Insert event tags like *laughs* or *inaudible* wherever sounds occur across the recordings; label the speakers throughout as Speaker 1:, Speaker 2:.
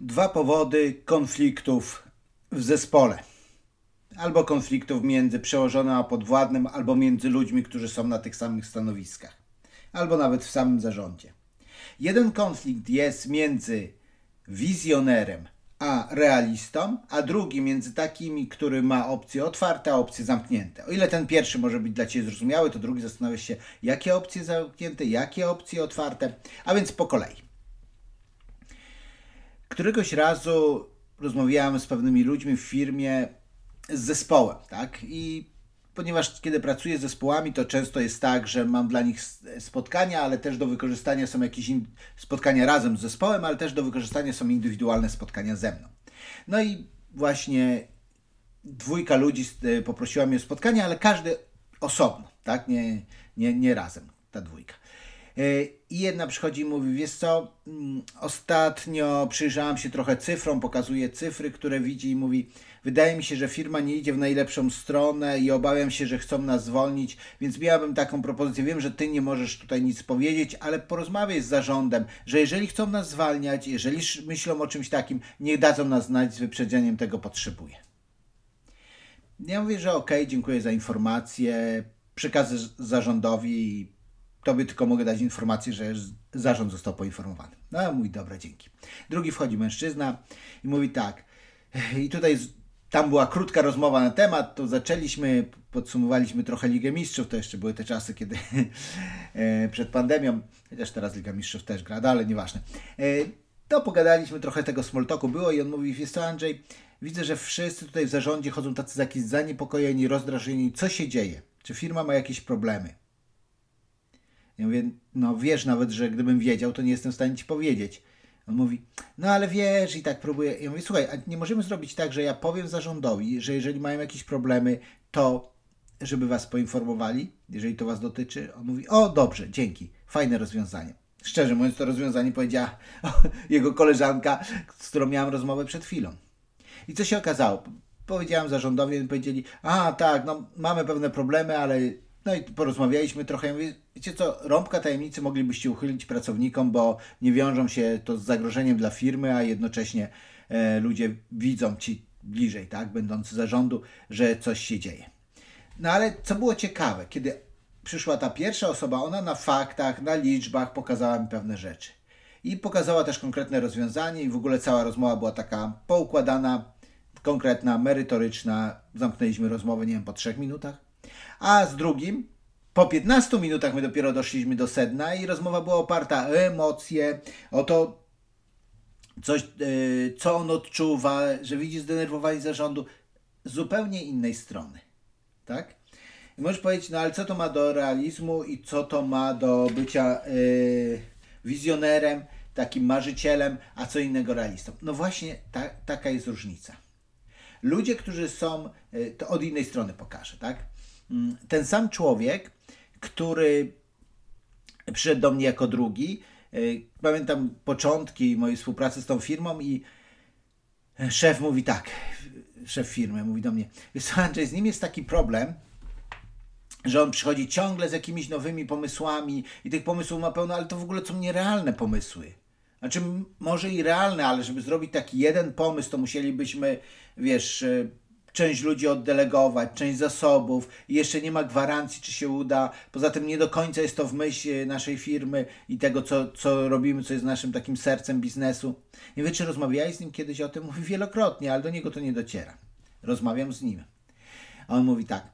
Speaker 1: dwa powody konfliktów w zespole. Albo konfliktów między przełożonym a podwładnym, albo między ludźmi, którzy są na tych samych stanowiskach, albo nawet w samym zarządzie. Jeden konflikt jest między wizjonerem a realistą, a drugi między takimi, który ma opcje otwarte, a opcje zamknięte. O ile ten pierwszy może być dla Ciebie zrozumiały, to drugi zastanawia się, jakie opcje zamknięte, jakie opcje otwarte, a więc po kolei. Któregoś razu rozmawiałem z pewnymi ludźmi w firmie z zespołem, tak? I ponieważ kiedy pracuję z zespołami, to często jest tak, że mam dla nich spotkania, ale też do wykorzystania są jakieś spotkania razem z zespołem, ale też do wykorzystania są indywidualne spotkania ze mną. No i właśnie dwójka ludzi poprosiła mnie o spotkanie, ale każdy osobno, tak? Nie, nie, nie razem, ta dwójka. E, I jedna przychodzi i mówi, wiesz co, mm, ostatnio przyjrzałam się trochę cyfrom, pokazuje cyfry, które widzi i mówi, wydaje mi się, że firma nie idzie w najlepszą stronę i obawiam się, że chcą nas zwolnić, więc miałabym taką propozycję, wiem, że ty nie możesz tutaj nic powiedzieć, ale porozmawiaj z zarządem, że jeżeli chcą nas zwalniać, jeżeli myślą o czymś takim, niech dadzą nas znać z wyprzedzeniem, tego potrzebuję. Ja mówię, że okej, okay, dziękuję za informację, przekażę zarządowi Tobie tylko mogę dać informację, że zarząd został poinformowany. No, mój dobra, dzięki. Drugi wchodzi mężczyzna i mówi tak. I tutaj tam była krótka rozmowa na temat, to zaczęliśmy, podsumowaliśmy trochę Ligę Mistrzów, to jeszcze były te czasy, kiedy *laughs* e, przed pandemią, chociaż teraz Liga Mistrzów też gra, ale nieważne. E, to pogadaliśmy, trochę tego smoltoku było i on mówi, wiesz co Andrzej, widzę, że wszyscy tutaj w zarządzie chodzą tacy jakieś zaniepokojeni, rozdrażnieni, co się dzieje? Czy firma ma jakieś problemy? Ja mówię, no wiesz nawet, że gdybym wiedział, to nie jestem w stanie ci powiedzieć. On mówi, no ale wiesz i tak próbuję. Ja mówię, słuchaj, a nie możemy zrobić tak, że ja powiem zarządowi, że jeżeli mają jakieś problemy, to żeby was poinformowali, jeżeli to was dotyczy. On mówi, o dobrze, dzięki, fajne rozwiązanie. Szczerze mówiąc, to rozwiązanie powiedziała *laughs* jego koleżanka, z którą miałem rozmowę przed chwilą. I co się okazało? Powiedziałem zarządowi, powiedzieli, a tak, no mamy pewne problemy, ale no i porozmawialiśmy trochę. Ja mówię, wiecie co, rąbka tajemnicy moglibyście uchylić pracownikom, bo nie wiążą się to z zagrożeniem dla firmy, a jednocześnie e, ludzie widzą ci bliżej, tak, będący zarządu, że coś się dzieje. No ale co było ciekawe, kiedy przyszła ta pierwsza osoba, ona na faktach, na liczbach pokazała mi pewne rzeczy. I pokazała też konkretne rozwiązanie, i w ogóle cała rozmowa była taka poukładana, konkretna, merytoryczna. Zamknęliśmy rozmowę, nie wiem, po trzech minutach a z drugim po 15 minutach my dopiero doszliśmy do sedna i rozmowa była oparta o emocje, o to, coś, yy, co on odczuwa, że widzi zdenerwowanie zarządu z zupełnie innej strony. Tak? I możesz powiedzieć, no ale co to ma do realizmu i co to ma do bycia yy, wizjonerem, takim marzycielem, a co innego realistą? No właśnie ta, taka jest różnica. Ludzie, którzy są, yy, to od innej strony pokażę, tak? Mm, ten sam człowiek, który przyszedł do mnie jako drugi. E, pamiętam początki mojej współpracy z tą firmą i szef mówi tak, szef firmy mówi do mnie, wiesz Andrzej, z nim jest taki problem, że on przychodzi ciągle z jakimiś nowymi pomysłami i tych pomysłów ma pełno, ale to w ogóle są nierealne pomysły. Znaczy, może i realne, ale żeby zrobić taki jeden pomysł, to musielibyśmy, wiesz, e, część ludzi oddelegować, część zasobów i jeszcze nie ma gwarancji, czy się uda. Poza tym nie do końca jest to w myśl naszej firmy i tego, co, co robimy, co jest naszym takim sercem biznesu. Nie wiem, czy rozmawiałeś z nim kiedyś o tym? Mówi wielokrotnie, ale do niego to nie dociera. Rozmawiam z nim. A on mówi tak,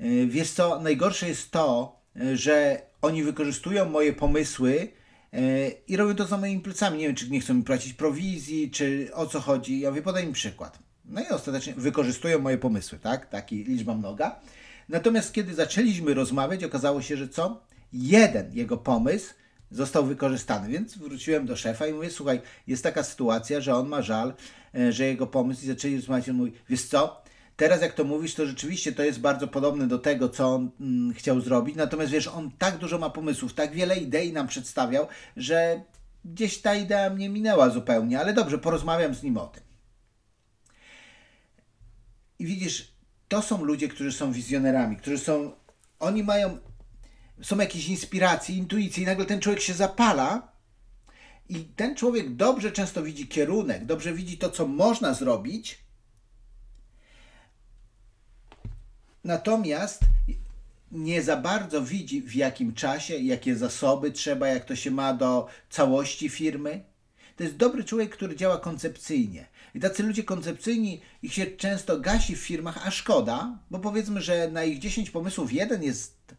Speaker 1: e, wiesz co, najgorsze jest to, e, że oni wykorzystują moje pomysły e, i robią to za moimi plecami. Nie wiem, czy nie chcą mi płacić prowizji, czy o co chodzi. Ja mówię, podaj mi przykład. No i ostatecznie wykorzystują moje pomysły, tak? Taki liczba mnoga. Natomiast kiedy zaczęliśmy rozmawiać, okazało się, że co? Jeden jego pomysł został wykorzystany, więc wróciłem do szefa i mówię, słuchaj, jest taka sytuacja, że on ma żal, e, że jego pomysł i zaczęli rozmawiać, on mówi, wiesz co, teraz jak to mówisz, to rzeczywiście to jest bardzo podobne do tego, co on mm, chciał zrobić, natomiast wiesz, on tak dużo ma pomysłów, tak wiele idei nam przedstawiał, że gdzieś ta idea mnie minęła zupełnie, ale dobrze, porozmawiam z nim o tym. I widzisz, to są ludzie, którzy są wizjonerami, którzy są, oni mają, są jakieś inspiracje, intuicje i nagle ten człowiek się zapala I ten człowiek dobrze często widzi kierunek, dobrze widzi to, co można zrobić. Natomiast nie za bardzo widzi, w jakim czasie, jakie zasoby trzeba, jak to się ma do całości firmy. To jest dobry człowiek, który działa koncepcyjnie. I tacy ludzie koncepcyjni, ich się często gasi w firmach, a szkoda, bo powiedzmy, że na ich 10 pomysłów jeden jest,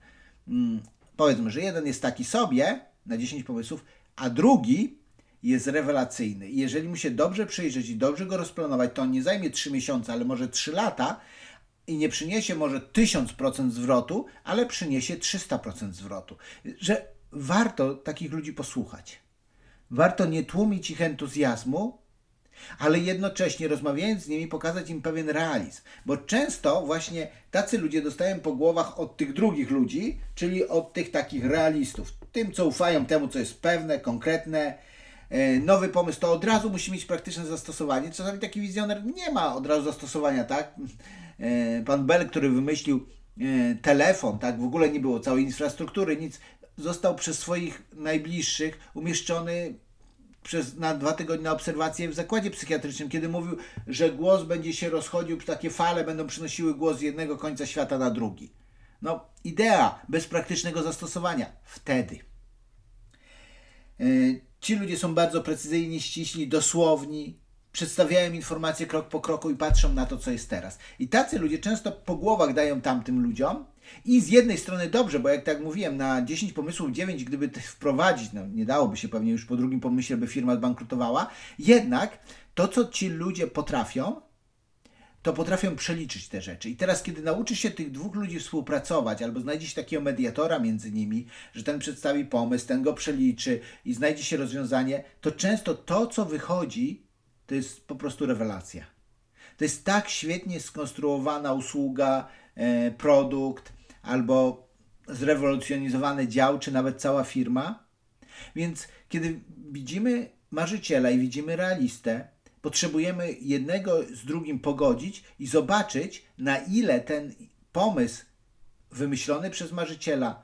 Speaker 1: mm, powiedzmy, że jeden jest taki sobie na 10 pomysłów, a drugi jest rewelacyjny. I jeżeli mu się dobrze przyjrzeć i dobrze go rozplanować, to on nie zajmie 3 miesiące, ale może 3 lata i nie przyniesie może 1000% zwrotu, ale przyniesie 300% zwrotu. Że warto takich ludzi posłuchać. Warto nie tłumić ich entuzjazmu, ale jednocześnie rozmawiając z nimi pokazać im pewien realizm, bo często właśnie tacy ludzie dostają po głowach od tych drugich ludzi, czyli od tych takich realistów, tym co ufają temu, co jest pewne, konkretne, e, nowy pomysł, to od razu musi mieć praktyczne zastosowanie. Czasami taki wizjoner nie ma od razu zastosowania, tak? E, pan Bell, który wymyślił e, telefon, tak? W ogóle nie było całej infrastruktury, nic. Został przez swoich najbliższych umieszczony przez, na dwa tygodnie na obserwację w zakładzie psychiatrycznym, kiedy mówił, że głos będzie się rozchodził, takie fale będą przynosiły głos z jednego końca świata na drugi. No, idea bez praktycznego zastosowania. Wtedy. Yy, ci ludzie są bardzo precyzyjni, ściśli, dosłowni, przedstawiają informacje krok po kroku i patrzą na to, co jest teraz. I tacy ludzie często po głowach dają tamtym ludziom, i z jednej strony dobrze, bo jak tak mówiłem, na 10 pomysłów 9, gdyby wprowadzić, no nie dałoby się pewnie już po drugim pomyśle, by firma zbankrutowała. Jednak to, co ci ludzie potrafią, to potrafią przeliczyć te rzeczy. I teraz, kiedy nauczysz się tych dwóch ludzi współpracować, albo znajdziesz takiego mediatora między nimi, że ten przedstawi pomysł, ten go przeliczy i znajdzie się rozwiązanie, to często to, co wychodzi, to jest po prostu rewelacja. To jest tak świetnie skonstruowana usługa, e, produkt, albo zrewolucjonizowany dział, czy nawet cała firma. Więc kiedy widzimy marzyciela i widzimy realistę, potrzebujemy jednego z drugim pogodzić i zobaczyć, na ile ten pomysł wymyślony przez marzyciela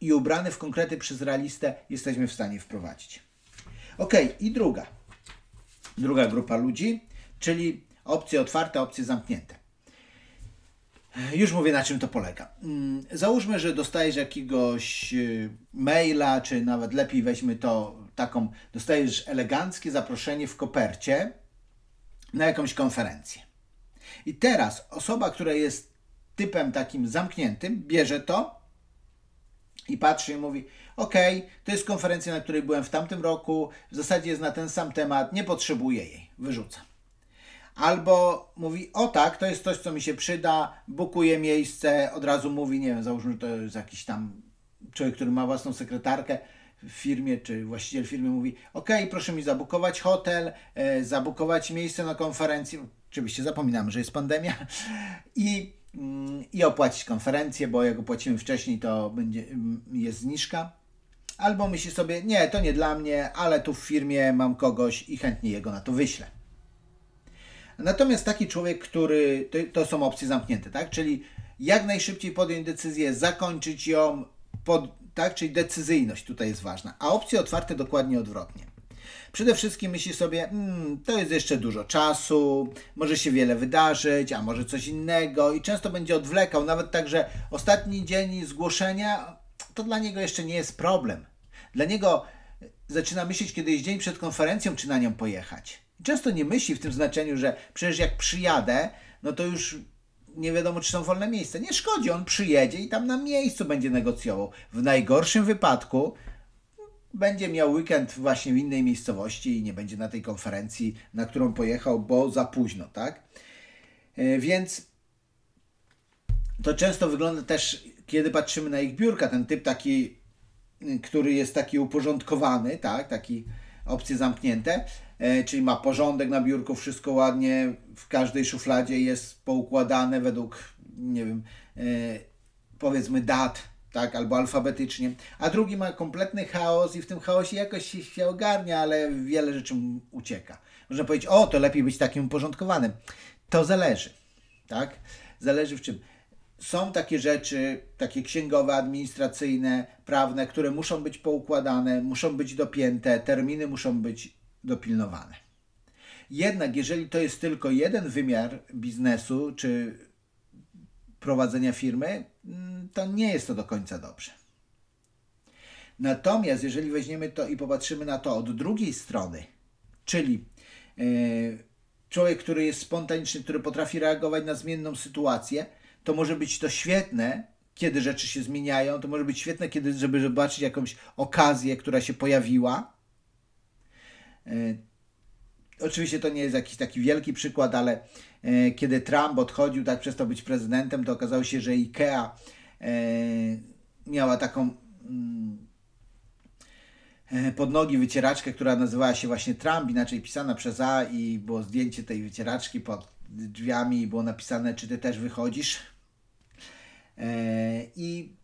Speaker 1: i ubrany w konkrety przez realistę jesteśmy w stanie wprowadzić. Ok, i druga. Druga grupa ludzi, czyli opcje otwarte, opcje zamknięte. Już mówię, na czym to polega. Mm, załóżmy, że dostajesz jakiegoś y, maila, czy nawet lepiej weźmy to taką, dostajesz eleganckie zaproszenie w kopercie na jakąś konferencję. I teraz osoba, która jest typem takim zamkniętym, bierze to i patrzy i mówi: OK, to jest konferencja, na której byłem w tamtym roku, w zasadzie jest na ten sam temat, nie potrzebuję jej, wyrzucam. Albo mówi, o tak, to jest coś, co mi się przyda, bukuje miejsce, od razu mówi, nie wiem, załóżmy, że to jest jakiś tam człowiek, który ma własną sekretarkę w firmie, czy właściciel firmy mówi, ok, proszę mi zabukować hotel, e, zabukować miejsce na konferencję, oczywiście zapominamy, że jest pandemia, i, mm, i opłacić konferencję, bo jak opłacimy wcześniej, to będzie, mm, jest zniżka. Albo myśli sobie, nie, to nie dla mnie, ale tu w firmie mam kogoś i chętnie jego na to wyślę. Natomiast taki człowiek, który, to, są opcje zamknięte, tak? Czyli jak najszybciej podjąć decyzję, zakończyć ją, pod, tak? Czyli decyzyjność tutaj jest ważna. A opcje otwarte dokładnie odwrotnie. Przede wszystkim myśli sobie, hmm, to jest jeszcze dużo czasu, może się wiele wydarzyć, a może coś innego i często będzie odwlekał, nawet tak, że ostatni dzień zgłoszenia to dla niego jeszcze nie jest problem. Dla niego zaczyna myśleć, kiedy jest dzień przed konferencją, czy na nią pojechać. Często nie myśli w tym znaczeniu, że przecież jak przyjadę, no to już nie wiadomo, czy są wolne miejsca. Nie szkodzi, on przyjedzie i tam na miejscu będzie negocjował. W najgorszym wypadku będzie miał weekend właśnie w innej miejscowości i nie będzie na tej konferencji, na którą pojechał, bo za późno, tak? E, więc to często wygląda też, kiedy patrzymy na ich biurka, ten typ taki, który jest taki uporządkowany, tak? Taki opcje zamknięte, czyli ma porządek na biurku, wszystko ładnie, w każdej szufladzie jest poukładane według, nie wiem, e, powiedzmy dat, tak, albo alfabetycznie, a drugi ma kompletny chaos i w tym chaosie jakoś się ogarnia, ale wiele rzeczy mu ucieka. Można powiedzieć, o, to lepiej być takim uporządkowanym. To zależy, tak? Zależy w czym. są takie rzeczy, takie księgowe, administracyjne, prawne, które muszą być poukładane, muszą być dopięte, terminy muszą być dopilnowane. Jednak jeżeli to jest tylko jeden wymiar biznesu czy prowadzenia firmy, mm, to nie jest to do końca dobrze. Natomiast jeżeli weźmiemy to i popatrzymy na to od drugiej strony, czyli e, człowiek, który jest spontaniczny, który potrafi reagować na zmienną sytuację, to może być to świetne, kiedy rzeczy się zmieniają, to może być świetne, kiedy, żeby zobaczyć jakąś okazję, która się pojawiła. E, oczywiście to nie jest jakiś taki wielki przykład, ale e, kiedy Trump odchodził, tak przez to być prezydentem, to okazało się, że IKEA miała taką mm, E, pod nogi wycieraczkę, która nazywała się właśnie Trump, inaczej pisana przez A i było zdjęcie tej wycieraczki pod drzwiami i było napisane, czy ty też wychodzisz. E, I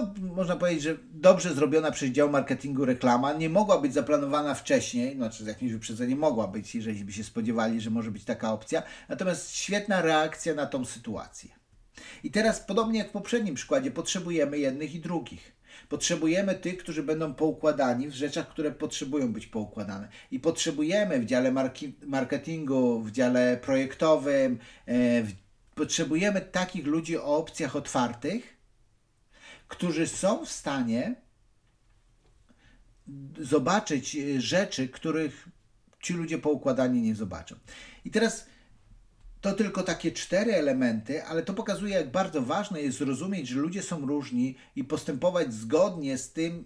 Speaker 1: no, można powiedzieć, że dobrze zrobiona przez dział marketingu reklama nie mogła być zaplanowana wcześniej, znaczy z jakimś wyprzedzeniem mogła być, jeżeli by się spodziewali, że może być taka opcja, natomiast świetna reakcja na tą sytuację. I teraz, podobnie jak w poprzednim przykładzie, potrzebujemy jednych i drugich. Potrzebujemy tych, którzy będą poukładani w rzeczach, które potrzebują być poukładane. I potrzebujemy w dziale marketingu, w dziale projektowym, e, w, potrzebujemy takich ludzi o opcjach otwartych, którzy są w stanie zobaczyć rzeczy, których ci ludzie poukładani nie zobaczą. I teraz to tylko takie cztery elementy, ale to pokazuje, jak bardzo ważne jest zrozumieć, że ludzie są różni i postępować zgodnie z tym,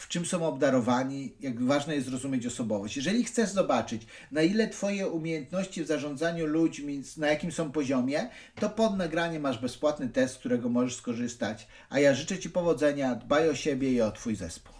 Speaker 1: w czym są obdarowani, jak ważne jest zrozumieć osobowość. Jeżeli chcesz zobaczyć, na ile Twoje umiejętności w zarządzaniu ludźmi, na jakim są poziomie, to pod nagranie masz bezpłatny test, z którego możesz skorzystać. A ja życzę Ci powodzenia, dbaj o siebie i o Twój zespół.